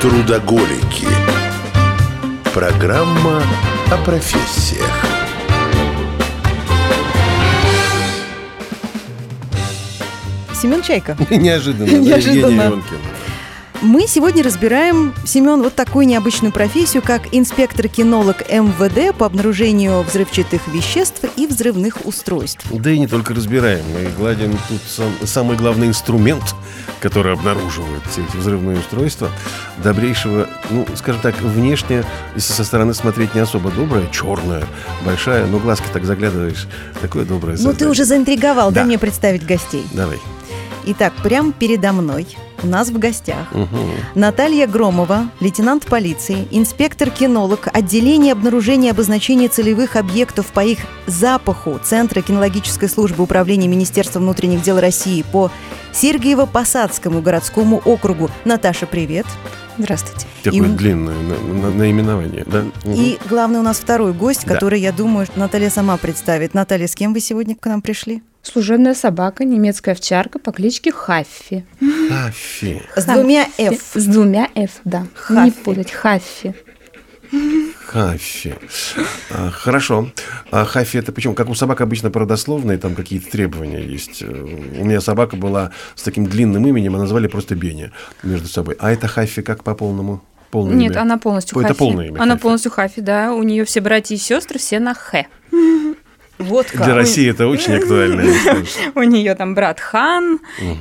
Трудоголики. Программа о профессиях. Семен Чайка. Неожиданно. Неожиданно. Евгений Ионкин. Мы сегодня разбираем, Семен, вот такую необычную профессию, как инспектор-кинолог МВД по обнаружению взрывчатых веществ и взрывных устройств. Да и не только разбираем, мы гладим тут сам- самый главный инструмент, который обнаруживает все эти взрывные устройства. Добрейшего, ну, скажем так, внешне, если со стороны смотреть не особо добрая, черная, большая, но глазки так заглядываешь, такое доброе Ну, ты уже заинтриговал, дай Да. мне представить гостей. Давай. Итак, прямо передо мной у нас в гостях Мгм. Наталья Громова, лейтенант полиции, инспектор-кинолог, отделение обнаружения и обозначения целевых объектов по их запаху Центра кинологической службы управления Министерства внутренних дел России по Сергиево-Посадскому городскому округу. Наташа, привет. Здравствуйте. Такое И- длинное на- на- наименование, да? Мгм. И главный у нас второй гость, Да. который, я думаю, Наталья сама представит. Наталья, с кем вы сегодня к нам пришли? Служебная собака, немецкая овчарка по кличке Хаффи. Хаффи. С двумя «Ф». С двумя F, да. Хаффи. Не путать. Хаффи. Хаффи. А, хорошо. А хаффи это почему? Как у собак обычно породословные, там какие-то требования есть. Э, У меня собака была с таким длинным именем, а назвали просто Беня между собой. А это хаффи как по полному? Полное Нет, имя? она полностью Хаффи. это полное имя Она Хаффи. полностью Хаффи, да. У нее все братья и сестры все на Х. Вот Для России это очень актуально. У нее там брат Хан,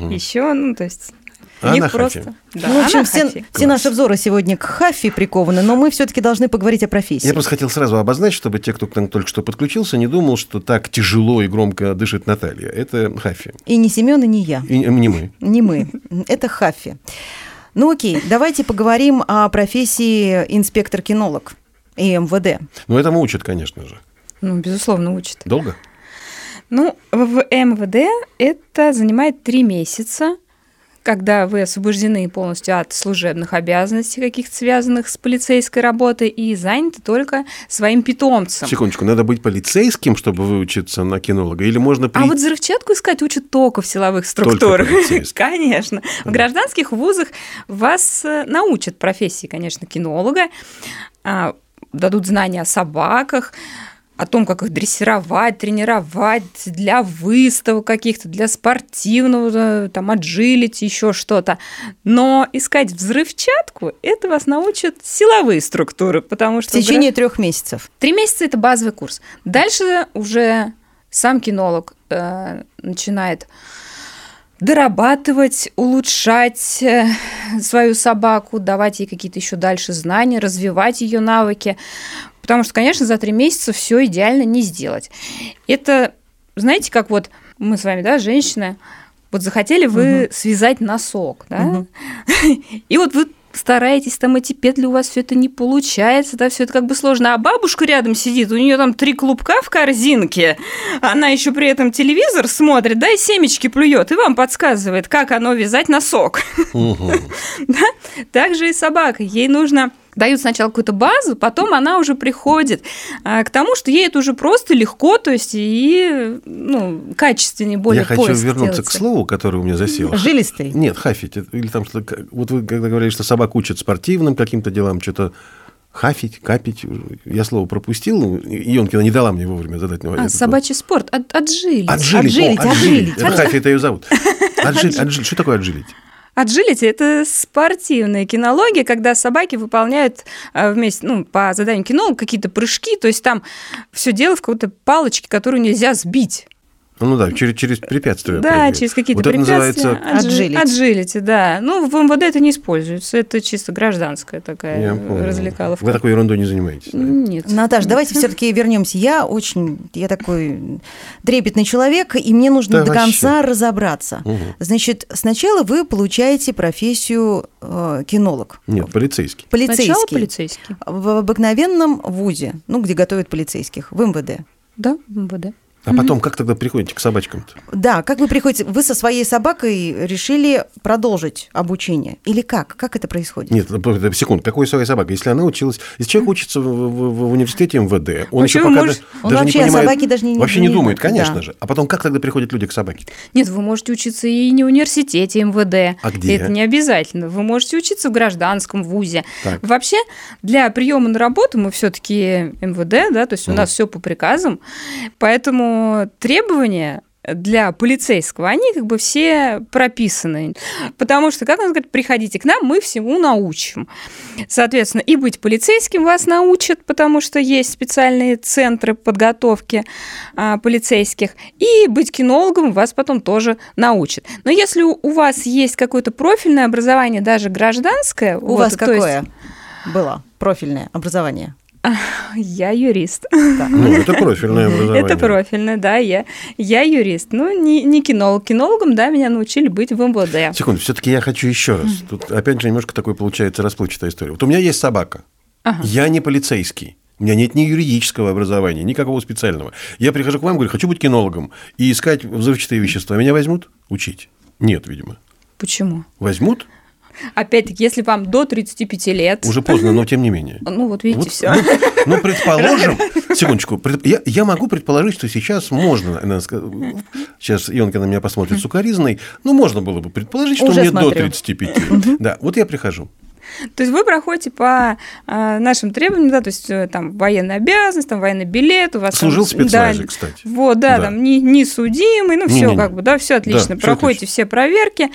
еще, ну, то есть... у А них она просто... Хаффи. Да, Ну, в общем, все, все наши взоры сегодня к Хаффи прикованы, но мы все-таки должны поговорить о профессии. Я просто хотел сразу обозначить, чтобы те, кто к нам только что подключился, не думал, что так тяжело и громко дышит Наталья. Это Хаффи. И не Семен, и не я. И не мы. Не мы. Это Хаффи. Ну окей, давайте поговорим о профессии инспектор-кинолог и МВД. Но этому учат, конечно же. Ну, безусловно, учат. Долго? Ну, в МВД это занимает три месяца, когда вы освобождены полностью от служебных обязанностей, каких-то связанных с полицейской работой, и заняты только своим питомцем. Секундочку, надо быть полицейским, чтобы выучиться на кинолога? Или можно при... А вот взрывчатку искать учат только в силовых структурах. Конечно. В гражданских вузах вас э, научат профессии, конечно, кинолога, а, дадут знания о собаках, о том, как их дрессировать, тренировать для выставок каких-то, для спортивного, э, там, аджилити, еще что-то. Но искать взрывчатку, это вас научат силовые структуры, потому что... в течение трех месяцев. Три месяца это базовый курс. Дальше уже сам кинолог э, начинает дорабатывать, улучшать э, свою собаку, давать ей какие-то еще дальше знания, развивать ее навыки. Потому что, конечно, за три месяца все идеально не сделать. Это, знаете, как вот мы с вами, да, женщины, вот захотели вы связать носок, да, Мгм. и вот вы стараетесь, там эти петли у вас все это не получается, да, все это как бы сложно. А бабушка рядом сидит, у нее там три клубка в корзинке, она еще при этом телевизор смотрит, да, и семечки плюет, и вам подсказывает, как оно вязать носок. Мгм. Также и собака. Ей нужно дают сначала какую-то базу, потом она уже приходит а, к тому, что ей это уже просто легко, то есть и ну, качественнее, более Я хочу вернуться делается. к слову, которое у меня засело. Жилистый. Нет, хафить. Или там что-то... Вот вы когда говорили, что собак учат спортивным каким-то делам, что-то хафить, капить. Я слово пропустил. Ионкина не дала мне вовремя задать А, собачий спорт, от, отжилить. Отжилить. Отжилить, О, отжилить. Это хафи, это ее зовут. Отжилить, отжилить. Что такое отжилить? Отжилите – это спортивная кинология, когда собаки выполняют а, вместе, ну, по заданию кинолога какие-то прыжки, то есть там все дело в какой-то палочке, которую нельзя сбить. Ну да, через, через препятствия. Да, прыгает. через какие-то вот препятствия. называется... Отжи- Отжилить. Отжилите, да. Ну, в МВД это не используется, это чисто гражданская такая развлекаловка. Вы такой ерундой не занимаетесь. да? Нет. Наташ, давайте все-таки вернемся. Я очень, я такой трепетный человек, и мне нужно Да до вообще. конца разобраться. Мгм. Значит, сначала вы получаете профессию э, кинолог. Нет, полицейский. Полицейский. Сначала полицейский. В обыкновенном вузе, ну, где готовят полицейских, в МВД. Да, в МВД. А потом как тогда приходите к собачкам-то? Да, как вы приходите? Вы со своей собакой решили продолжить обучение? Или как? Как это происходит? Нет, э, секунду, какой своя собака? Если она училась... Если человек учится в, в- в университете МВД, он Вообще еще пока может- да- Он даже вообще не о понимает... собаке даже не- Вообще не не думает, конечно да. же. А потом как тогда приходят люди к собаке? Нет, вы можете учиться и не в университете МВД. А где? Это не обязательно. Вы можете учиться в гражданском вузе. Так. Вообще, для приема на работу мы все-таки МВД, да, то есть у Мгм. нас все по приказам, поэтому требования для полицейского, они как бы все прописаны. Потому что, как он говорит, приходите к нам, мы всему научим. Соответственно, и быть полицейским вас научат, потому что есть специальные центры подготовки а, полицейских, и быть кинологом вас потом тоже научат. Но если у вас есть какое-то профильное образование, даже гражданское, У вот, вас то есть какое было профильное образование? я юрист. Ну, это профильное образование. Это профильное, да, я, я юрист. Ну, не, не кинолог. Кинологом, да, меня научили быть в МВД. Секунду, все-таки я хочу еще раз. Тут опять же немножко такой получается расплывчатая история. Вот у меня есть собака. Ага. Я не полицейский. У меня нет ни юридического образования, никакого специального. Я прихожу к вам, говорю, хочу быть кинологом и искать взрывчатые вещества. Меня возьмут учить? Нет, видимо. Почему? Возьмут? Опять-таки, если вам до 35 лет... Уже поздно, но тем не менее. Ну, вот видите, Вот, все. Ну, ну, предположим, секундочку, пред- я, я могу предположить, что сейчас можно, сейчас Ионка на меня посмотрит сукоризной, ну, можно было бы предположить, что Уже мне до смотрю. 35. Да, вот я прихожу. То есть вы проходите по а, нашим требованиям, да, то есть э, там военная обязанность, там военный билет, у вас Служил там, спецназе, да, кстати. Вот, да, Да. там не, не судимый, ну все как бы, да, все отлично, всё проходите отлично. все проверки.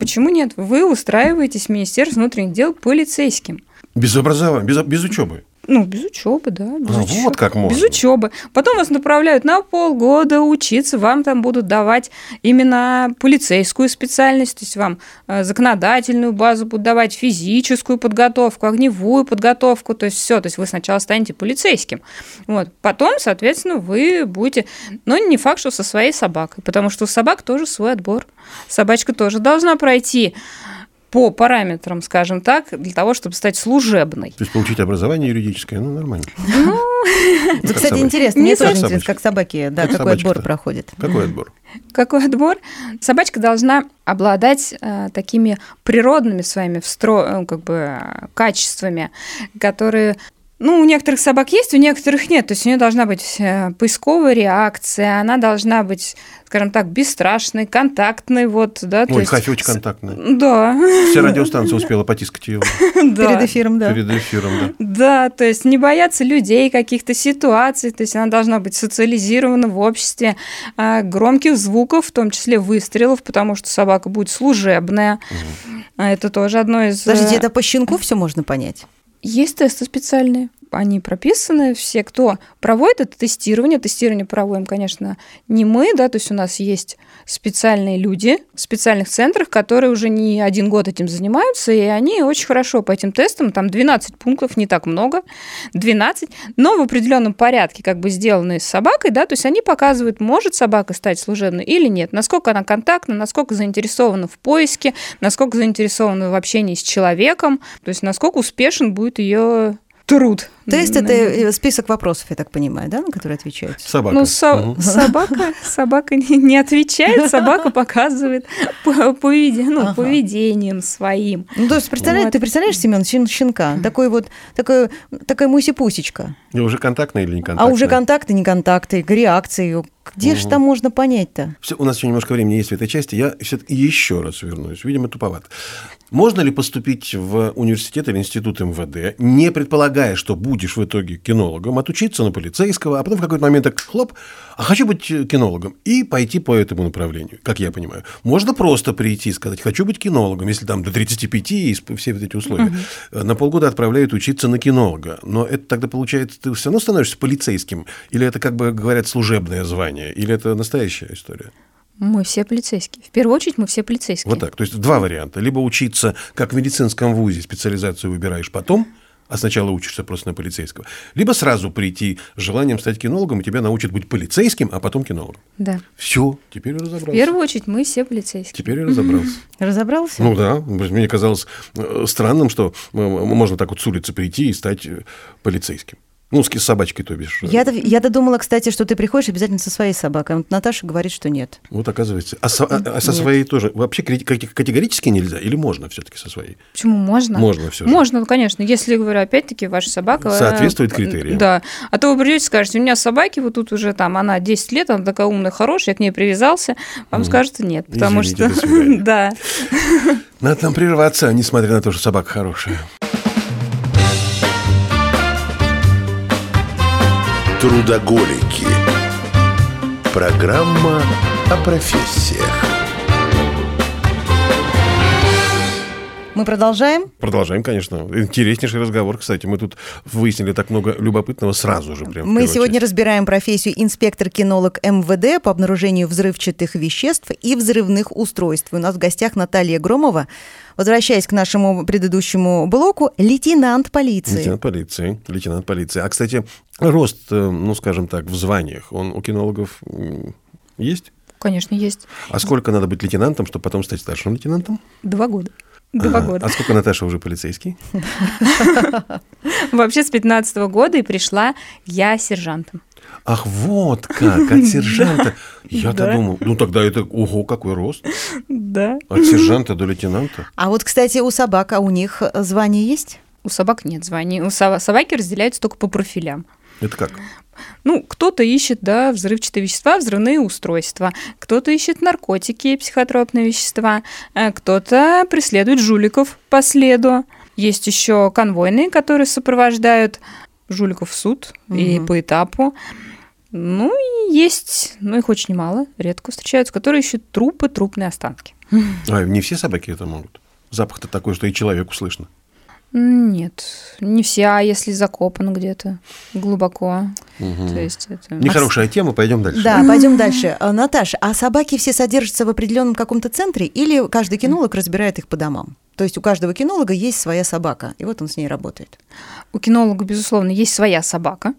Почему нет? Вы устраиваетесь в Министерство внутренних дел полицейским. Без образования, без, без учебы. Ну, без учебы, да. Без А, учёбы. вот как можно. Без учебы. Потом вас направляют на полгода учиться, вам там будут давать именно полицейскую специальность, то есть вам э, законодательную базу будут давать, физическую подготовку, огневую подготовку, то есть все, то есть вы сначала станете полицейским. Вот. Потом, соответственно, вы будете, но не факт, что со своей собакой, потому что у собак тоже свой отбор. Собачка тоже должна пройти по параметрам, скажем так, для того, чтобы стать служебной. То есть получить образование юридическое, ну, нормально. Это, Как кстати, интересно. Не Мне тоже интересно, как собаки, да, Как какой отбор проходит. Какой отбор? Какой отбор? Собачка должна обладать э, такими природными своими встро... э, как бы, качествами, которые ну, у некоторых собак есть, у некоторых нет. То есть у нее должна быть э, поисковая реакция, она должна быть, скажем так, бесстрашной, контактной, вот, да. Ой, есть очень контактная. Да, Вся радиостанция успела потискать ее да. Перед эфиром, да. перед эфиром, да. Да, то есть не бояться людей, каких-то ситуаций, то есть она должна быть социализирована в обществе, а, громких звуков, в том числе выстрелов, потому что собака будет служебная. А Это тоже одно из... Подождите, э, это по щенку все можно понять? Есть тесты специальные, они прописаны, все, кто проводит это тестирование, тестирование проводим, конечно, не мы, да, то есть у нас есть специальные люди в специальных центрах, которые уже не один год этим занимаются, и они очень хорошо по этим тестам, там 12 пунктов, не так много, 12, но в определенном порядке как бы сделанные с собакой, да, то есть они показывают, может собака стать служебной или нет, насколько она контактна, насколько заинтересована в поиске, насколько заинтересована в общении с человеком, то есть насколько успешен будет ее труд. Тест – это Наверное. э, список вопросов, я так понимаю, да, на которые отвечают? Собака. Ну, со- Мгм. собака, собака не, не отвечает, собака показывает по- поведе- ну, Ага. поведением своим. Ну, то есть, представляешь, Вот. ты представляешь, Семен, щен- щенка, такой вот, такой, такая муси-пусечка, И уже контактная или не а контактная? уже контакты, не контакты, реакции. Где же Мгм. там можно понять-то? У нас еще немножко времени есть в этой части. Я все-таки еще раз вернусь. Видимо, туповат. Можно ли поступить в университет или институт МВД, не предполагая, что будешь в итоге кинологом, отучиться на полицейского, а потом в какой-то момент так хлоп, а хочу быть кинологом, и пойти по этому направлению, как я понимаю. Можно просто прийти и сказать, хочу быть кинологом, если там до 35 и все вот эти условия. Э, На полгода отправляют учиться на кинолога. Но это тогда получается, ты все равно становишься полицейским, или это, как бы говорят, служебное звание, или это настоящая история? Мы все полицейские. В первую очередь мы все полицейские. Вот так. То есть два варианта. Либо учиться, как в медицинском вузе, специализацию выбираешь потом, а сначала учишься просто на полицейского. Либо сразу прийти с желанием стать кинологом, и тебя научат быть полицейским, а потом кинологом. Да. Все, теперь я В разобрался. первую очередь мы все полицейские. Теперь я разобрался. Разобрался? Ну да, мне казалось э, странным, что э, можно так вот с улицы прийти и стать э, полицейским. Ну, с собачкой, то бишь. Я-то, я-то думала, кстати, что ты приходишь обязательно со своей собакой. Вот Наташа говорит, что нет. Вот оказывается. А, со, а- а со Нет. своей тоже вообще категорически нельзя? Или можно все-таки со своей? Почему можно? Можно все же. Можно, ну, конечно, если, говорю, опять-таки, ваша собака... э, Соответствует критериям. Да. А то вы придете и скажете, у меня собаки, вот тут уже там, она 10 лет, она такая умная, хорошая, я к ней привязался. Вам скажут нет, потому Извините, что... Да. Надо нам прерваться, несмотря на то, что собака хорошая. Трудоголики. Программа о профессиях. Мы продолжаем. Продолжаем, конечно. Интереснейший разговор, кстати. Мы тут выяснили так много любопытного сразу же. Прям Мы сегодня части. разбираем профессию инспектор-кинолог МВД по обнаружению взрывчатых веществ и взрывных устройств. У нас в гостях Наталья Громова. Возвращаясь к нашему предыдущему блоку, лейтенант полиции. Лейтенант полиции. Лейтенант полиции. А, кстати, рост, э, ну, скажем так, в званиях, он у кинологов есть? Конечно, есть. А сколько надо быть лейтенантом, чтобы потом стать старшим лейтенантом? Два года. Два года. А сколько Наташа уже полицейский? Вообще с 15 года и пришла я сержантом. Ах, вот как, от сержанта. Я-то Да. думал, ну тогда это, ого, какой рост. Да. От сержанта до лейтенанта. А вот, кстати, у собак, а у них э, звание есть? У собак нет званий. У собаки разделяются только по профилям. Это как? Ну, кто-то ищет, да, взрывчатые вещества, взрывные устройства, кто-то ищет наркотики, психотропные вещества, э, кто-то преследует жуликов по следу. Есть еще конвойные, которые сопровождают жуликов в суд и Мгм. по этапу. Ну, и есть, но их очень мало, редко встречаются, которые ищут трупы, трупные останки. А, не все собаки это могут. Запах-то такой, что и человеку слышно. Нет, не все, а если закопан где-то глубоко. Мгм. То есть это... Нехорошая тема, пойдем дальше. Да, пойдем дальше. А, Наташа, а собаки все содержатся в определенном каком-то центре или каждый кинолог разбирает их по домам? То есть у каждого кинолога есть своя собака, и вот он с ней работает. У кинолога, безусловно, есть своя собака.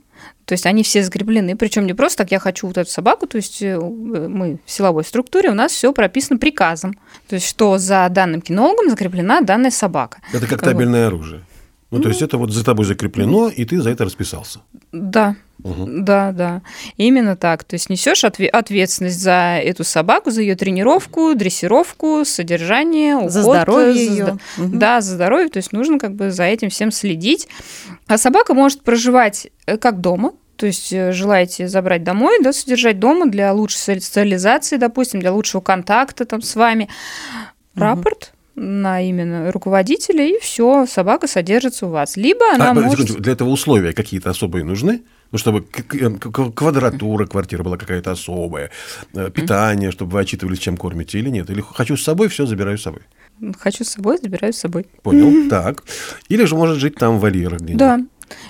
То есть они все закреплены. Причем не просто так я хочу вот эту собаку. То есть э, мы в силовой структуре, у нас все прописано приказом. То есть что за данным кинологом закреплена данная собака. Это как Вот. табельное оружие. Ну, то есть это вот за тобой закреплено, и ты за это расписался. Да, Мгм. да, да. Именно так. То есть несешь отве- ответственность за эту собаку, за ее тренировку, дрессировку, содержание, уход. За здоровье за ее. здо- Да, за здоровье, то есть нужно как бы за этим всем следить. А собака может проживать э, как дома, то есть э, желаете забрать домой, да, содержать дома для лучшей социализации, допустим, для лучшего контакта там с вами. Рапорт на именно руководителя, и все, собака содержится у вас. Либо она А, может... для этого условия какие-то особые нужны? Ну, чтобы э, квадратура квартиры была какая-то особая, э, питание, чтобы вы отчитывались, чем кормите или нет. Или хочу с собой, все забираю с собой. Хочу с собой, забираю с собой. Понял? Так. Или же может жить там в вольерах где-нибудь. Да.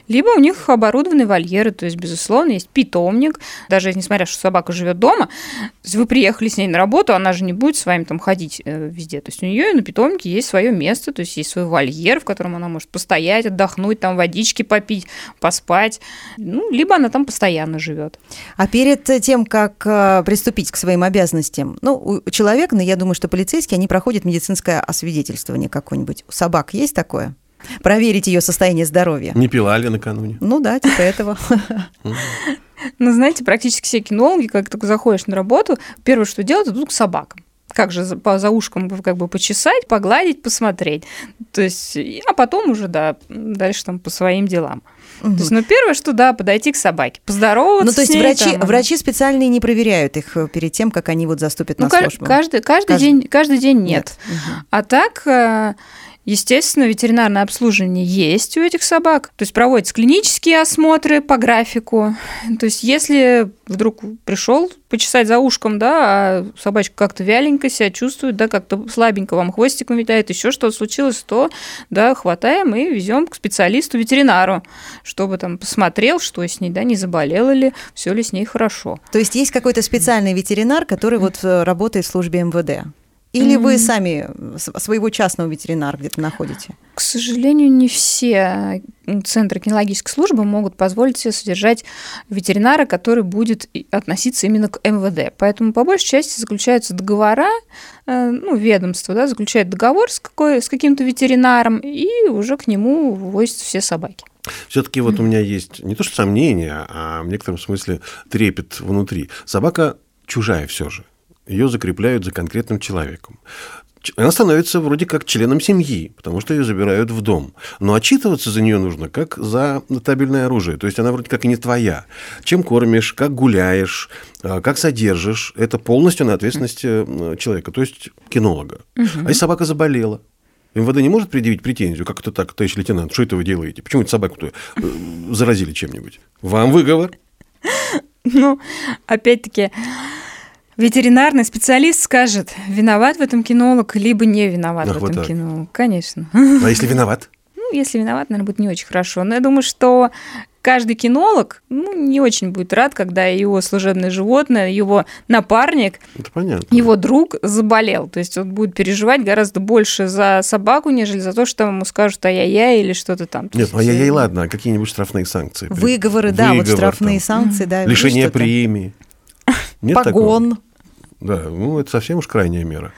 Либо у них оборудованные вольеры, то есть, безусловно, есть питомник. Даже несмотря, что собака живет дома, вы приехали с ней на работу, она же не будет с вами там ходить э, везде. То есть у нее на питомнике есть свое место, то есть есть свой вольер, в котором она может постоять, отдохнуть, там водички попить, поспать. Ну, либо она там постоянно живет. А перед тем, как э, приступить к своим обязанностям, ну, у человека, ну, я думаю, что полицейские, они проходят медицинское освидетельствование какое-нибудь. У собак есть такое? Проверить ее состояние здоровья. Не пила ли накануне? Ну да, типа этого. Ну, знаете, практически все кинологи, как только заходишь на работу, первое, что делают, идут к собакам. Как же за, по, за ушком как бы почесать, погладить, посмотреть. То есть, а потом уже, да, дальше там по своим делам. То есть, ну, первое, что, да, подойти к собаке, поздороваться Ну, то есть с ней, врачи, там, врачи специальные не проверяют их э, перед тем, как они вот заступят ну, на службу? каждый, каждый, Каждый- день, каждый день нет. Мгм. А так, э, естественно, ветеринарное обслуживание есть у этих собак. То есть проводятся клинические осмотры по графику. То есть если вдруг пришел почесать за ушком, да, а собачка как-то вяленько себя чувствует, да, как-то слабенько вам хвостиком витает, еще что-то случилось, то, да, хватаем и везем к специалисту, ветеринару, чтобы там посмотрел, что с ней, да, не заболела ли, все ли с ней хорошо. То есть есть какой-то специальный ветеринар, который вот э, работает в службе МВД? Или вы сами с- своего частного ветеринара где-то находите? К сожалению, не все центры кинологической службы могут позволить себе содержать ветеринара, который будет относиться именно к МВД. Поэтому по большей части заключаются договора, э, ну, ведомство да, заключает договор с, какой, с каким-то ветеринаром, и уже к нему ввозятся все собаки. Все-таки вот у меня есть не то что сомнение, а в некотором смысле трепет внутри. Собака чужая все же. Ее закрепляют за конкретным человеком. Она становится вроде как членом семьи, потому что ее забирают в дом. Но отчитываться за нее нужно как за табельное оружие. То есть она вроде как и не твоя. Чем кормишь, как гуляешь, а, как содержишь, это полностью на ответственности э, человека, то есть кинолога. А если собака заболела? МВД не может предъявить претензию, как это так, товарищ лейтенант, что это вы делаете? Почему эту собаку-то э, заразили чем-нибудь? Вам выговор. Ну, опять-таки, ветеринарный специалист скажет, виноват в этом кинолог, либо не виноват Ах, в вот этом так. кинолог. Конечно. А если виноват? Ну, если виноват, наверное, будет не очень хорошо. Но я думаю, что каждый кинолог ну, не очень будет рад, когда его служебное животное, его напарник, Это понятно. его друг заболел. То есть он будет переживать гораздо больше за собаку, нежели за то, что ему скажут ай-яй-яй или что-то там. Нет, есть, ну ай-яй-яй, э, ладно, а какие-нибудь штрафные санкции? Выговоры, да, вот Выговор штрафные там, санкции, да. Лишение премии. Нет такого? Да, ну это совсем уж крайняя мера.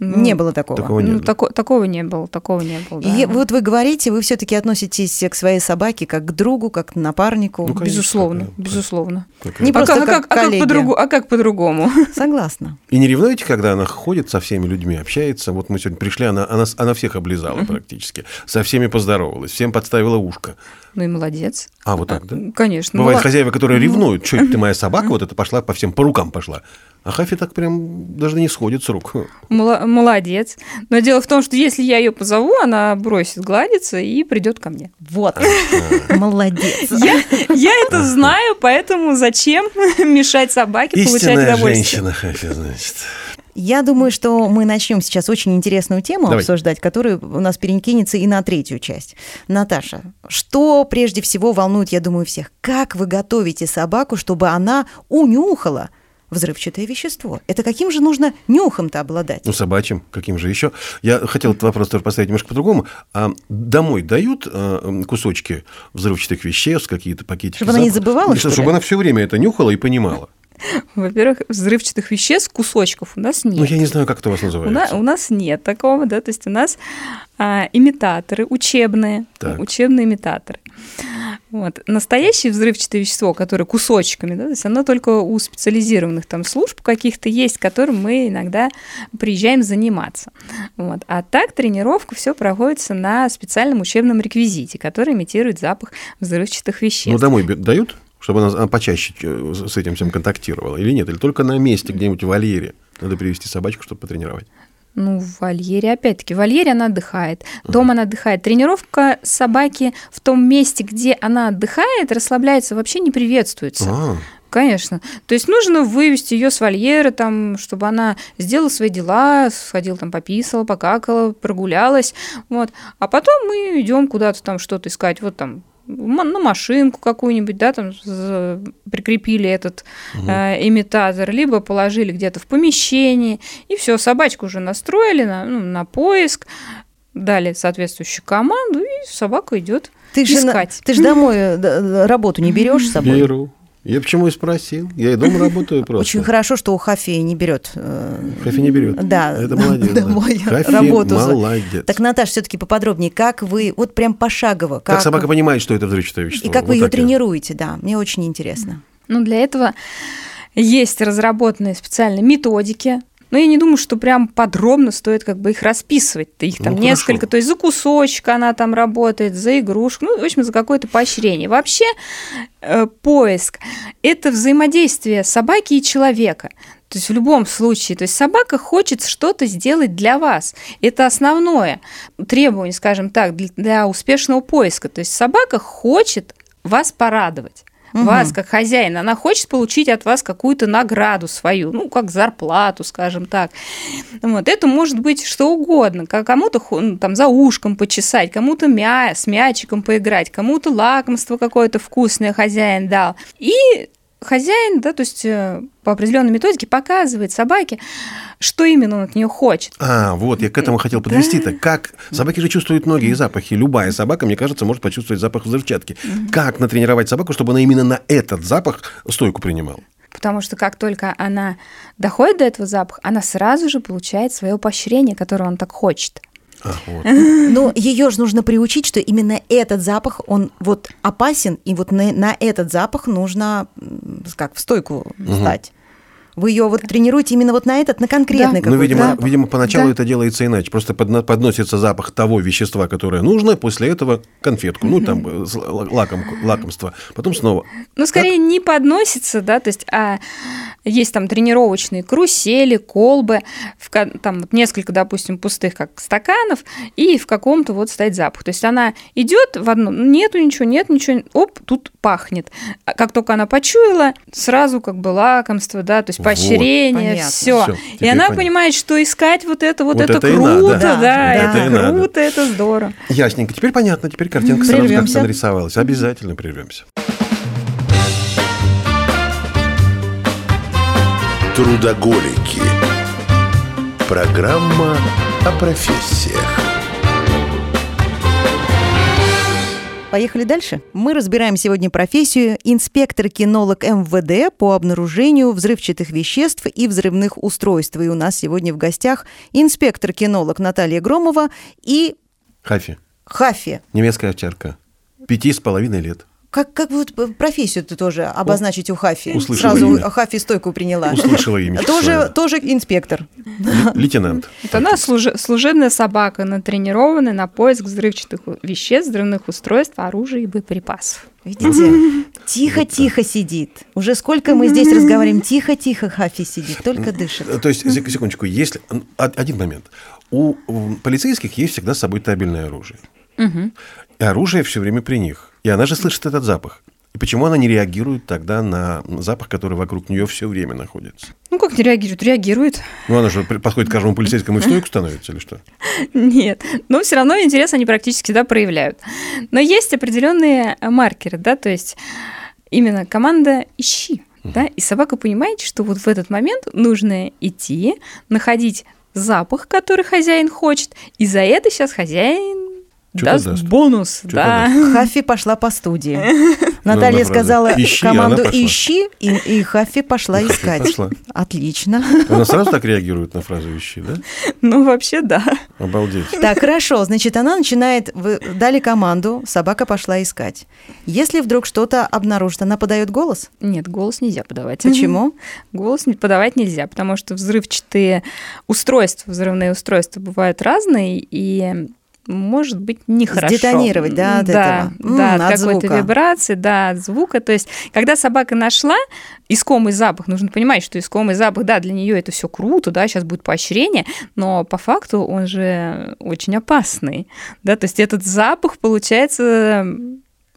Ну, Не было такого. Такого не ну, было. тако- такого не было, такого не было. да. И вот вы говорите, вы все-таки относитесь к своей собаке как к другу, как к напарнику. Ну, конечно, безусловно, да. безусловно. Как Не. А просто как, а как как- а как коллеги. по-другу- а как по-другому? Согласна. И не ревнуете, когда она ходит со всеми людьми, общается? Вот мы сегодня пришли, она, она, она всех облизала практически. Со всеми поздоровалась, всем подставила ушко. Ну и молодец. А, вот так, да? Конечно. Бывают хозяева, которые ревнуют. Что это ты моя собака, вот это пошла по всем, по рукам пошла. А Хафи так прям даже не сходит с рук. Мала- Молодец. Но дело в том, что если я ее позову, она бросит гладиться и придет ко мне. Вот. Молодец. Я, я это знаю, поэтому зачем мешать собаке получать Истинная удовольствие? женщина, Хафи, значит. Я думаю, что мы начнем сейчас очень интересную тему Давай. обсуждать, которая у нас перекинется и на третью часть. Наташа, что прежде всего волнует, я думаю, всех? Как вы готовите собаку, чтобы она унюхала взрывчатое вещество? Это каким же нужно нюхом-то обладать? Ну, собачьим, каким же еще. Я хотел этот вопрос тоже поставить немножко по-другому. А домой дают э, кусочки взрывчатых веществ, какие-то пакетики? Чтобы она не запах- забывала, И что ли? Чтобы она все время это нюхала и понимала. Во-первых, взрывчатых веществ, кусочков у нас нет. Ну, я не знаю, как это у вас У, на- называется. у нас нет такого, да, то есть у нас а, имитаторы учебные, Так. учебные имитаторы. Вот. Настоящее взрывчатое вещество, которое кусочками, да, то есть оно только у специализированных там служб каких-то есть, которым мы иногда приезжаем заниматься. Вот. А так тренировка все проводится на специальном учебном реквизите, который имитирует запах взрывчатых веществ. Ну, домой дают, чтобы она, она почаще э, с этим всем контактировала? Или нет? Или только на месте, где-нибудь в вольере? Надо привести собачку, чтобы потренировать. Ну, в вольере, опять-таки, в вольере она отдыхает, дома она отдыхает. Тренировка собаки в том месте, где она отдыхает, расслабляется, вообще не приветствуется. А, Конечно. То есть нужно вывести ее с вольера, там, чтобы она сделала свои дела, сходила там, пописала, покакала, прогулялась. Вот. А потом мы идем куда-то там что-то искать. Вот там на машинку какую-нибудь, да, там прикрепили этот э, имитатор, либо положили где-то в помещении, и все, собачку уже настроили на, ну, на поиск, дали соответствующую команду, и собака идет Ты же, на- искать. ты же домой э, работу не берешь с собой? беру. Я почему и спросил. Я и дома работаю просто. Очень хорошо, что у Хафи не берет. э, Хафи не берет. Да, Это молодец. да. домой Хафи работу. молодец. Так, Наташ, все-таки поподробнее, как вы, вот прям пошагово, Как как, собака понимает, что это взрывчатое вещество? и как Вот вы ее так я. тренируете, да, мне очень интересно. Ну, для этого есть разработанные специальные методики. Но я не думаю, что прям подробно стоит как бы их расписывать. Их там Ну, несколько. хорошо. То есть за кусочек она там работает, за игрушку. Ну, в общем, за какое-то поощрение. Вообще э, поиск – это взаимодействие собаки и человека. То есть в любом случае, то есть собака хочет что-то сделать для вас. Это основное требование, скажем так, для, для успешного поиска. То есть собака хочет вас порадовать. Вас, как хозяина, она хочет получить от вас какую-то награду свою, ну, как зарплату, скажем так. Вот, это может быть что угодно. Кому-то ну, там за ушком почесать, кому-то мя с мячиком поиграть, кому-то лакомство какое-то вкусное хозяин дал. И хозяин, да, то есть э, по определенной методике показывает собаке, что именно он от нее хочет. А, вот, я к этому хотел подвести-то. Как собаки же чувствуют многие запахи. Любая собака, мне кажется, может почувствовать запах взрывчатки. Как натренировать собаку, чтобы она именно на этот запах стойку принимала? Потому что как только она доходит до этого запаха, она сразу же получает свое поощрение, которое он так хочет. А, вот. Но ее же нужно приучить, что именно этот запах, он вот опасен, и вот на, на этот запах нужно как в стойку встать. Вы ее вот тренируете именно вот на этот, на конкретный Да. Ну, какой-то видимо, запах. видимо, поначалу Да. это делается иначе. Просто подно- подносится запах того вещества, которое нужно, после этого конфетку, ну, там, э, с- л- лакомку, лакомство. Потом снова. Ну, скорее, не подносится, да, то есть, а есть там тренировочные карусели, колбы, в там вот несколько, допустим, пустых как стаканов, и в каком-то вот стоит запах. То есть она идет в одну, нету ничего, нет ничего, оп, тут пахнет. А как только она почуяла, сразу как бы лакомство, да, то есть. Поощрение, Понятно. все. И она понятно. понимает, что искать вот это, вот, Вот это, это круто, надо. да, Да, это да. надо. круто, это здорово. Ясненько. Теперь понятно, теперь картинка сразу как-то нарисовалась. Обязательно прервемся. Трудоголики. Программа о профессиях. Поехали дальше. Мы разбираем сегодня профессию инспектор-кинолог МВД по обнаружению взрывчатых веществ и взрывных устройств. И у нас сегодня в гостях инспектор-кинолог Наталья Громова и Хафи. Хафи. Немецкая овчарка. Пяти с половиной лет. Как, как вот профессию ты тоже обозначить у Хафи? услышала Сразу имя. Хафи стойку приняла. Услышала имя. Тоже, тоже инспектор. Лейтенант. Вот она служи- служебная собака, натренированная на поиск взрывчатых веществ, взрывных устройств, оружия и боеприпасов. Видите? Тихо-тихо сидит. Уже сколько мы здесь разговариваем, тихо-тихо Хафи сидит, только дышит. То есть, сек- секундочку, если... Один момент. У полицейских есть всегда с собой табельное оружие. И оружие все время при них. И она же слышит этот запах. И почему она не реагирует тогда на запах, который вокруг нее все время находится? Ну, как не реагирует? Реагирует. Ну, она же подходит к каждому полицейскому и в стойку становится или что? Нет, но все равно интерес они практически всегда проявляют. Но есть определенные маркеры, да, то есть именно команда «ищи», да, и собака понимает, что вот в этот момент нужно идти, находить запах, который хозяин хочет, и за это сейчас хозяин даст, даст. бонус, Чё-то да. Хафи пошла по студии. на Наталья сказала «Ищи», команду. «ищи», и, и Хафи пошла Хафи искать. пошла. Отлично. Она сразу так реагирует на фразу «ищи», да? Ну, вообще, да. Обалдеть. Так, хорошо. Значит, она начинает, вы дали команду, собака пошла искать. Если вдруг что-то обнаружит, она подает голос? Нет, голос нельзя подавать. Почему? Голос подавать нельзя, потому что взрывчатые устройства, взрывные устройства бывают разные, и может быть нехорошо. Сдетонировать, да, от да, этого? М, Да, от от какой-то вибрации, да, от звука. То есть, когда собака нашла искомый запах, нужно понимать, что искомый запах, да, для нее это все круто, да, сейчас будет поощрение, но по факту он же очень опасный, да, то есть этот запах получается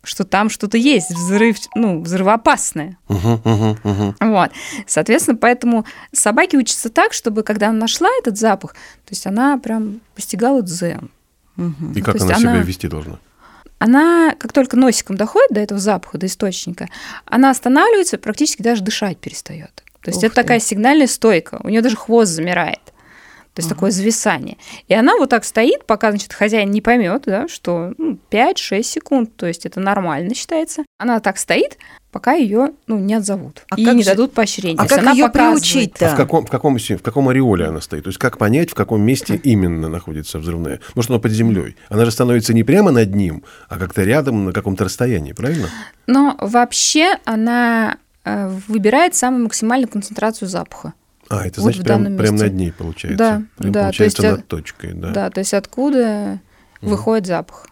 что там что-то есть, взрыв, ну, взрывоопасное. Мгм, мгм. Вот. Соответственно, поэтому собаки учатся так, чтобы когда она нашла этот запах, то есть она прям постигала дзен. И как То она она- себя вести должна? Она, как только носиком доходит до этого запаха, до источника, она останавливается, практически даже дышать перестает. То есть Ух это ты. такая сигнальная стойка. У нее даже хвост замирает. То есть такое зависание. И она вот так стоит, пока, значит, хозяин не поймет, да, что ну, 5-6 секунд, то есть это нормально считается. Она так стоит, пока ее ну, не отзовут А и как не же- дадут поощрения. А То как она ее показывает. приучить-то? А в каком, в, каком, в каком ореоле она стоит? То есть как понять, в каком месте именно находится взрывная? Может, она под землей? Она же становится не прямо над ним, а как-то рядом, на каком-то расстоянии, правильно? Но вообще она э, выбирает самую максимальную концентрацию запаха. А, это Вот значит в прям, над ней получается. Да, Прям да, то получается есть, над точкой, да. Да, то есть откуда выходит запах.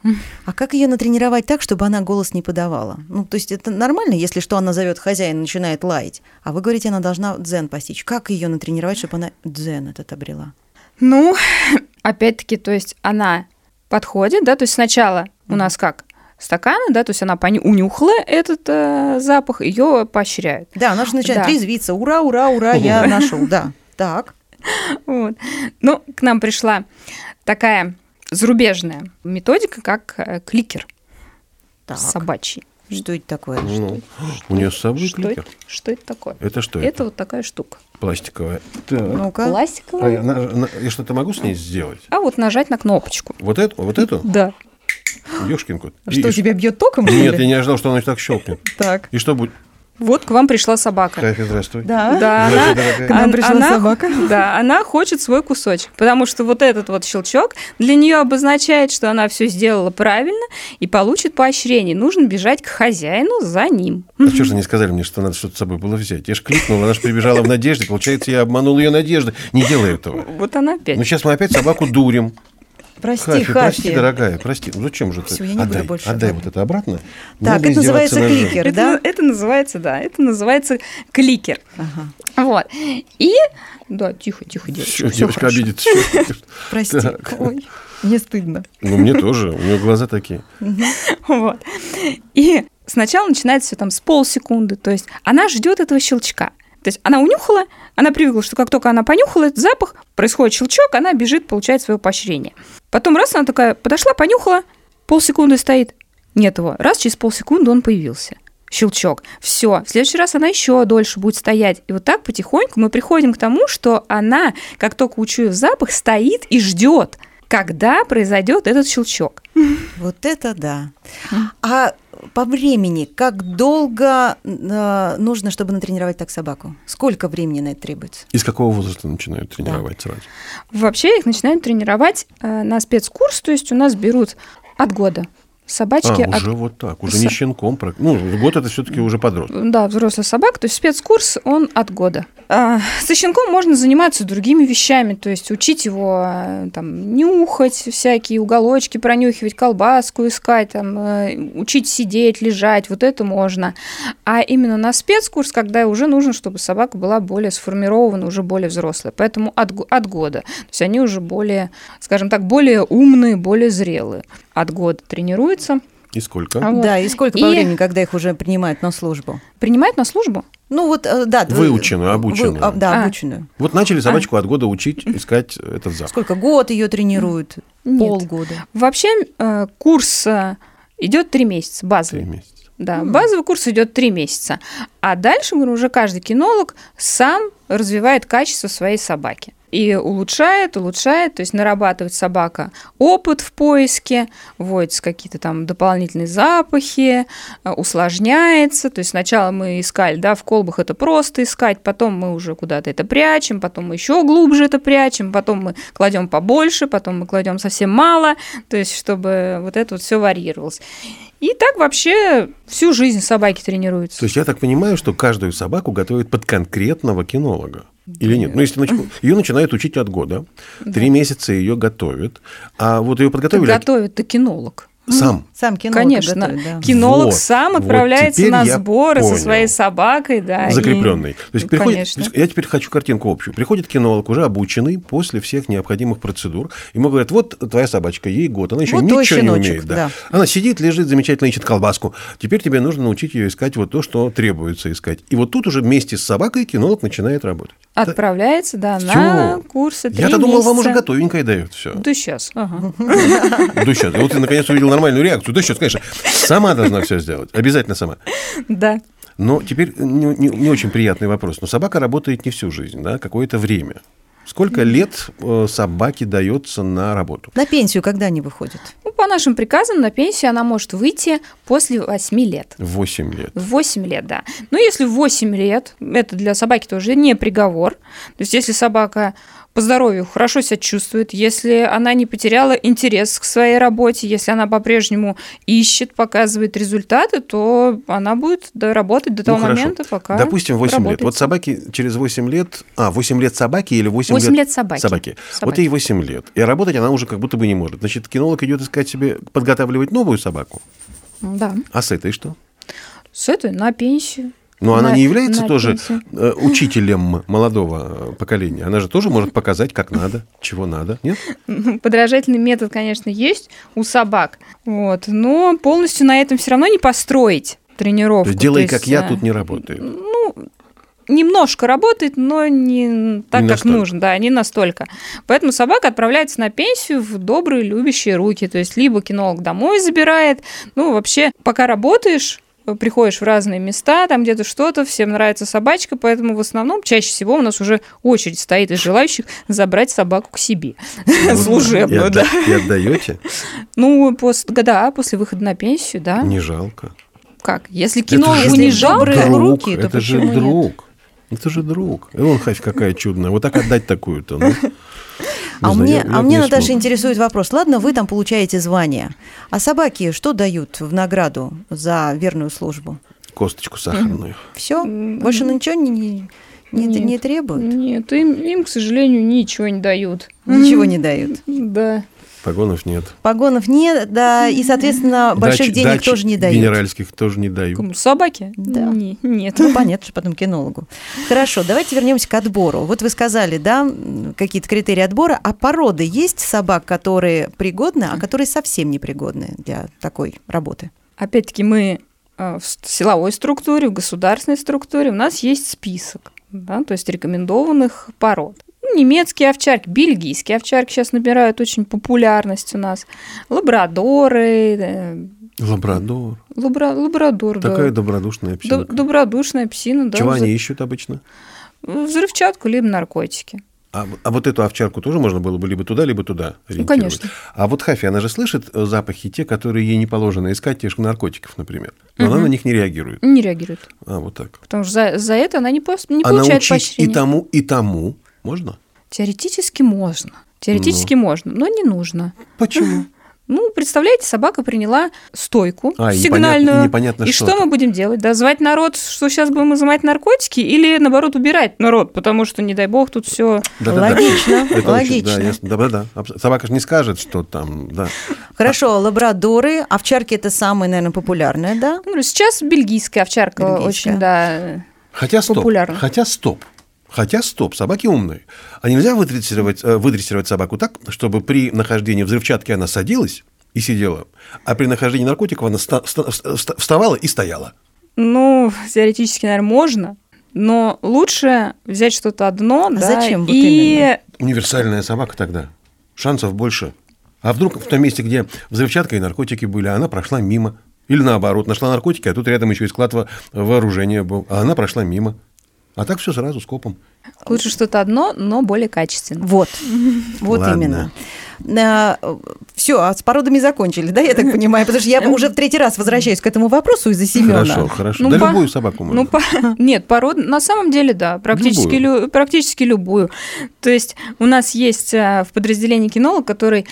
А как ее натренировать так, чтобы она голос не подавала? Ну, то есть это нормально, если что, она зовет хозяина, начинает лаять. А вы говорите, она должна дзен постичь. Как ее натренировать, чтобы она дзен этот обрела? Ну, опять-таки, то есть она подходит, да, то есть сначала у нас как? Стаканы, да, то есть она пони- унюхала этот э, запах, ее поощряют. Да, она же начинает Да. резвиться. Ура, ура, ура, я нашел. Да. Так. Вот. Ну, к нам пришла такая зарубежная методика, как э, кликер Так. собачий. Что это такое? Ну, у нее с собой Что кликер. это, что это такое? Это что это это? вот такая штука. Пластиковая. Так. Ну-ка. А Пластиковая. я, на- на- я что-то могу с ней сделать? А вот нажать на кнопочку. Вот эту? Вот эту? Да. Ёшкин кот. Что, И- тебя бьет током? что Нет, ли? я не ожидал, что она так щелкнет. Так. И что будет? Вот к вам пришла собака. Здравствуй. Да. Да, она. К нам пришла она- собака. Да, она хочет свой кусочек, потому что вот этот вот щелчок для нее обозначает, что она все сделала правильно и получит поощрение. Нужно бежать к хозяину за ним. А что же не сказали мне, что надо что-то с собой было взять? Я же кликнул, она же прибежала в надежде. Получается, я обманул ее надежды. Не делай этого. Вот она опять. Ну, сейчас мы опять собаку дурим. Прости, Хафи, прости, Хафи. дорогая, прости. Ну, зачем же ты? Всё, я не буду отдай, больше, отдай да. вот это обратно. Так, надо это называется ножом. кликер, это, да? это называется, да, это называется кликер. Ага. Вот. И да, тихо, тихо, девочка. Всё девочка хорошо. обидится. Прости. Ой, мне стыдно. Ну, мне тоже. У нее глаза такие. Вот. И сначала начинается все там с полсекунды, то есть она ждет этого щелчка. То есть она унюхала, она привыкла, что как только она понюхала этот запах, происходит щелчок, она бежит, получает свое поощрение. Потом раз она такая подошла, понюхала, полсекунды стоит, нет его. Раз через полсекунды он появился. Щелчок. Все. В следующий раз она еще дольше будет стоять. И вот так потихоньку мы приходим к тому, что она, как только учуяв запах, стоит и ждет, когда произойдет этот щелчок. Вот это да. А по времени, как долго э, нужно, чтобы натренировать так собаку? Сколько времени на это требуется? Из какого возраста начинают тренировать сразу? Вообще их начинают тренировать э, на спецкурс, то есть у нас берут от года собачки. А, от- уже вот так, уже не щенком. Ну, год это все-таки уже подросток. Да, взрослая собака, то есть спецкурс, он от года. А, со щенком можно заниматься другими вещами, то есть учить его э, там, нюхать всякие уголочки, пронюхивать, колбаску искать, там, э, учить сидеть, лежать, вот это можно. А именно на спецкурс, когда уже нужно, чтобы собака была более сформирована, уже более взрослая. Поэтому от, от года. То есть они уже более, скажем так, более умные, более зрелые. От года тренируются. И сколько? А вот. Да, и сколько по И- времени, когда их уже принимают на службу? Принимают на службу? Ну вот, э, да. Выученную, вы- обученную. а, да, А. обученную. Вот начали собачку от года учить искать этот запах. Сколько? Год ее тренируют? Нет. Полгода? Вообще э, курс э, идет три месяца, Три базовый. месяца. Да, базовый курс идет три месяца. А дальше говорю, уже каждый кинолог сам развивает качество своей собаки. И улучшает, улучшает, то есть нарабатывает собака опыт в поиске, вводятся какие-то там дополнительные запахи, э, усложняется. То есть сначала мы искали, да, в колбах это просто искать, потом мы уже куда-то это прячем, потом мы еще глубже это прячем, потом мы кладем побольше, потом мы кладем совсем мало, то есть чтобы вот это вот все варьировалось. И так вообще всю жизнь собаки тренируются. То есть я так понимаю, что каждую собаку готовят под конкретного кинолога. Или нет? Ну, если ее начинают учить от года, три месяца ее готовят, а вот ее подготовили Готовит-то кинолог. Сам. Сам кинолог Конечно, готовит, да. кинолог Вот, сам вот отправляется теперь на сборы понял. со своей собакой, да. и- закрепленный. То есть Ну, приходит, конечно. я теперь хочу картинку общую. Приходит кинолог, уже обученный после всех необходимых процедур. Ему говорят, вот твоя собачка, ей год, она еще Вот ничего не щеночек, умеет. Да. да. Она сидит, лежит, замечательно ищет колбаску. Теперь тебе нужно научить ее искать вот то, что требуется искать. И вот тут уже вместе с собакой кинолог начинает работать. Отправляется, да, на Всё. курсы три Я-то думал, вам уже готовенькое дает все. Да сейчас. Ага. Да сейчас. И вот ты наконец увидел нормальную реакцию. Да сейчас, конечно. Сама должна все сделать. Обязательно сама. Да. Но теперь не, не- не очень приятный вопрос. Но собака работает не всю жизнь, да, какое-то время. Сколько лет э, собаке дается на работу? На пенсию когда они выходят? Ну, по нашим приказам на пенсию она может выйти после 8 лет. 8 лет. В 8 лет, да. Но если в 8 лет, это для собаки тоже не приговор. То есть если собака по здоровью хорошо себя чувствует, если она не потеряла интерес к своей работе, если она по-прежнему ищет, показывает результаты, то она будет работать до того Ну, хорошо. момента, пока Допустим, 8 лет. работает. Вот собаки через 8 лет... А, 8 лет собаки или 8, 8 лет собаки. собаки. Вот Собаки. ей 8 лет. И работать она уже как будто бы не может. Значит, кинолог идет искать себе, подготавливать новую собаку. Да. А с этой что? С этой на пенсию. Но она На- не является на тоже пенсию. э, учителем молодого э, поколения. Она же тоже может показать, как надо, чего надо. Нет? Подражательный метод, конечно, есть у собак. Вот. Но полностью на этом все равно не построить тренировку. То есть делай, То есть, как я, э, тут не работает. немножко работает, но не так, Не как настолько. нужно, да, не настолько. Поэтому собака отправляется на пенсию в добрые, любящие руки. То есть либо кинолог домой забирает, ну, вообще, пока работаешь, приходишь в разные места, там где-то что-то, всем нравится собачка, поэтому в основном чаще всего у нас уже очередь стоит из желающих забрать собаку к себе. И Служебную, да. И отдаете? Ну, после, да, после выхода на пенсию, да. Не жалко. как? Если добрые друг, руки, то это же друг. Это же друг. И он, Хавь, какая чудная. Вот так отдать такую-то. ну. А знаю, мне, я- а я мне, не Наташа, смог. интересует вопрос. Ладно, вы там получаете звание. А собаки что дают в награду за верную службу? Косточку сахарную. Все? Больше ничего не, не, не, Нет. не требуют? Нет, им, им, к сожалению, ничего не дают. Ничего не дают. Да. Погонов нет. Погонов нет, да, и, соответственно, больших Дач- денег дач тоже не дают. Генеральских тоже не дают. Кому, Собаки? Да. Не- нет. Ну, понятно, что потом кинологу. Хорошо, давайте вернемся к отбору. Вот вы сказали, да, какие-то критерии отбора, а породы есть собак, которые пригодны, а которые совсем непригодны для такой работы? Опять-таки мы э, в силовой структуре, в государственной структуре у нас есть список, да, то есть рекомендованных пород. Ну, Немецкие овчарки, бельгийские овчарки сейчас набирают очень популярность у нас. Лабрадоры, э, Лабрадор. лабра- лабрадор, да. Такая добродушная Д- псинка. добродушная псина, да. Чего взрыв- они ищут обычно? Взрывчатку либо наркотики. А, а вот эту овчарку тоже можно было бы либо туда, либо туда ориентировать? конечно. А вот Хафи, она же слышит э, запахи те, которые ей не положено искать, те же наркотиков, например. Но она на них не реагирует. Не реагирует. А, вот так. Потому что за, за это она не, пос- не А получает научить и поощрения. тому, и тому можно? Теоретически можно. Теоретически Ну. можно, но не нужно. Почему? Ну, представляете, собака приняла стойку А, сигнальную. непонятно- и непонятно И что что мы будем делать? Да, звать народ, что сейчас будем изымать наркотики, или наоборот убирать народ, потому что, не дай бог, тут все. Да-да-да. Логично, Это очень- логично. да. Да-да-да. Абс- Собака же не скажет, что там, да. Хорошо, лабрадоры, овчарки это самое, наверное, популярное, да? Ну, сейчас бельгийская овчарка Бельгийская. очень, да. Хотя стоп. Популярно. Хотя стоп. Хотя стоп, собаки умные. А нельзя выдрессировать, э, выдрессировать собаку так, чтобы при нахождении взрывчатки она садилась и сидела, а при нахождении наркотиков она ста- ста- ста- вставала и стояла. Ну, теоретически, наверное, можно, но лучше взять что-то одно, да, А зачем вот и именно? Универсальная собака тогда. Шансов больше. А вдруг в том месте, где взрывчатка и наркотики были, она прошла мимо. Или наоборот, нашла наркотики, а тут рядом еще и склад во- вооружения был, а она прошла мимо. А так все сразу скопом. лучше что-то одно, но более качественно. Вот, вот Ладно. именно. Все, а с породами закончили, да, я так понимаю? Потому что я уже в третий раз возвращаюсь к этому вопросу из-за Семена. Хорошо, хорошо. Ну, да по- любую собаку можно. Ну, по- нет, пород, на самом деле, да, практически, Любую. лю- практически любую. То есть у нас есть э, в подразделении кинолог, который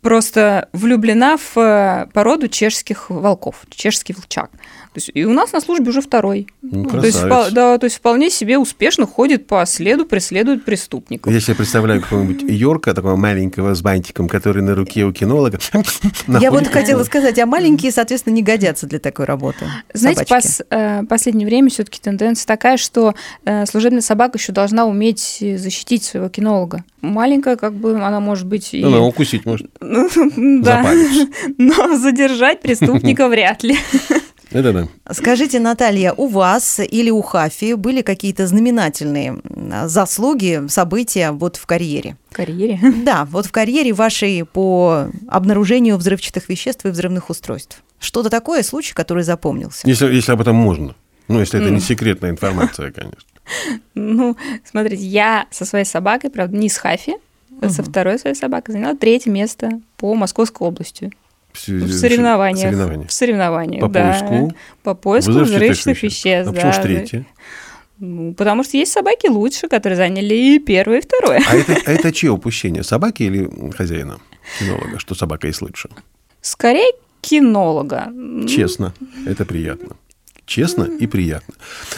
просто влюблена в э, породу чешских волков, чешский волчак. То есть, и у нас на службе уже второй. Ну, то, есть, да, то есть вполне себе успешно ходит по следу, преследует преступников. Я себе представляю какого-нибудь Йорка, такого маленького с бантиком, который на руке у кинолога. Я вот хотела сказать, а маленькие, соответственно, не годятся для такой работы. Знаете, пос- э, последнее время все-таки тенденция такая, что э, служебная собака еще должна уметь э, защитить своего кинолога. Маленькая, как бы она может быть и... Она укусить может. Ну, да. Но задержать преступника вряд ли. Это да. Скажите, Наталья, у вас или у Хафи были какие-то знаменательные заслуги, события вот в карьере? В карьере. Да, вот в карьере вашей по обнаружению взрывчатых веществ и взрывных устройств. Что-то такое, случай, который запомнился? Если, если об этом можно. Ну, если это не секретная информация, конечно. Ну, смотрите, я со своей собакой, правда, не с Хафи, а со второй своей собакой заняла третье место по Московской области. В В соревнованиях. Соревнования. В соревнованиях, По да. поиску По поиску взрывчатых веществ. веществ. А почему ж да. третье? Ну, потому что есть собаки лучше, которые заняли и первое, и второе. А это, а это чье упущение? Собаки или хозяина? Кинолога, что собака есть лучше. Скорее кинолога. Ну, Честно, это приятно. Честно и приятно.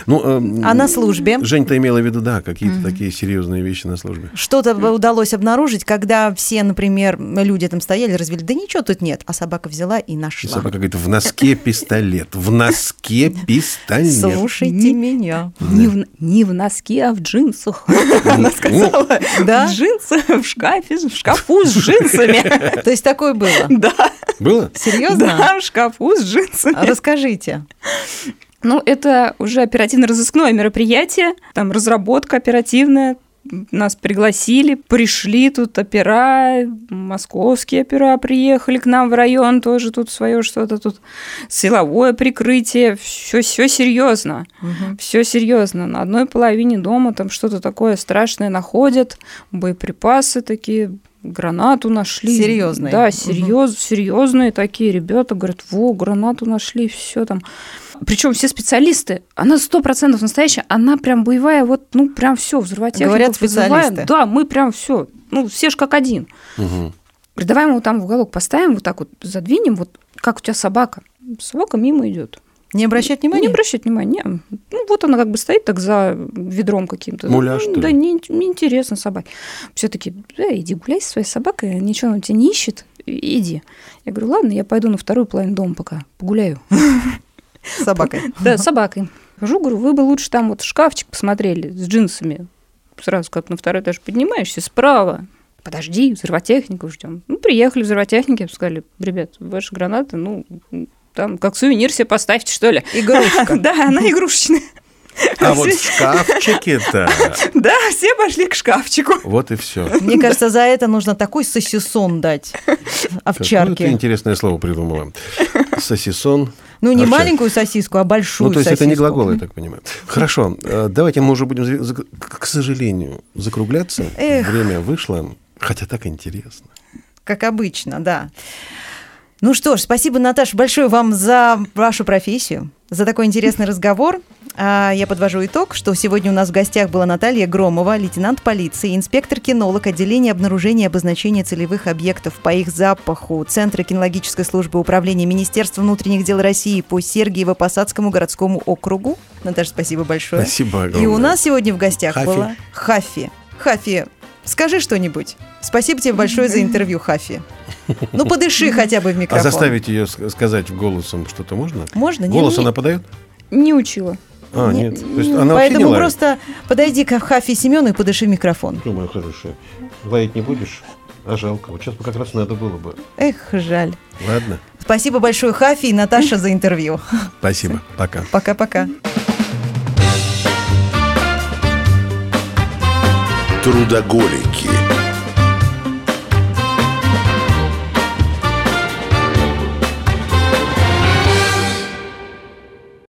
Ну, эм, А на службе? Жень-то имела в виду, да, какие-то такие серьезные вещи на службе. Что-то удалось обнаружить, когда все, например, люди там стояли, развели, да ничего тут нет, а собака взяла и И нашла. собака говорит, в носке пистолет, в носке пистолет. Слушайте меня. Не в, не в носке, а в джинсах. Она сказала. Да? В джинсах, в шкафе, в шкафу с джинсами. То есть такое было? Да, Было? Серьезно? да, в шкафу с джинсами. Расскажите. Ну, это уже оперативно-розыскное мероприятие, там разработка оперативная, нас пригласили, пришли тут опера, московские опера приехали к нам в район, тоже тут свое что-то тут, силовое прикрытие, все, все серьезно, все серьезно. На одной половине дома там что-то такое страшное находят, боеприпасы такие гранату нашли. Серьезные? Да, серьез, серьезные такие ребята говорят, во, гранату нашли, все там. Причем все специалисты, она сто процентов настоящая, она прям боевая, вот, ну, прям все, взрывотехников Говорят вызываем. специалисты. Да, мы прям все, ну, все ж как один. Мгм. Говорит, давай мы его там в уголок поставим, вот так вот задвинем, вот как у тебя собака. Собака мимо идет. Не обращать внимания? Не обращать внимания. Ну, вот она как бы стоит так за ведром каким-то. Муляж, Ну, что ли? Да, не, неинтересно собаке. Все таки иди гуляй со своей собакой, ничего она тебя не ищет, иди. Я говорю, ладно, я пойду на вторую половину дома пока погуляю. С собакой. Да, с собакой. Хожу, говорю, вы бы лучше там вот шкафчик посмотрели с джинсами. Сразу как на второй этаж поднимаешься, справа. Подожди, взрывотехнику ждем. Ну, приехали взрывотехники, сказали, ребят, ваши гранаты, ну, там как сувенир себе поставьте, что ли. Игрушка. Да, она игрушечная. А вот в шкафчике-то Да, все пошли к шкафчику. вот и все. Мне кажется, за это нужно такой сосисон дать Какое ты овчарке. интересное слово придумала. Сосисон. Ну, не овчарке. маленькую сосиску, а большую Ну, то есть это не сосиску. глагол, я так понимаю. Хорошо, э, давайте мы уже будем, к сожалению, закругляться. Эх. Время вышло, хотя так интересно. Как обычно, да. Ну что ж, спасибо, Наташа, большое вам за вашу профессию, за такой интересный разговор. А, Я подвожу итог, что сегодня у нас в гостях была Наталья Громова, лейтенант полиции, инспектор-кинолог отделения обнаружения и обозначения целевых объектов по их запаху Центра кинологической службы управления Министерства внутренних дел России по Сергиево-Посадскому городскому округу. Наташа, спасибо большое. Спасибо И огромное. у нас сегодня в гостях Хафи. была Хафи. Хафи, скажи что-нибудь. Спасибо тебе большое за интервью, Хафи. Ну, подыши хотя бы в А микрофон. заставить ее сказать голосом что-то можно? Можно? Голос не- она подает? Не учила. А, не- нет. То есть она не Поэтому лает? просто подойди к Хафи Семену и подыши в микрофон. Что, моя хорошая, лаять не будешь? А жалко. Вот сейчас бы как раз надо было бы. Эх, жаль. Ладно. Спасибо большое, Хафи и Наташа, за интервью. Спасибо. Пока. Пока-пока. Трудоголики.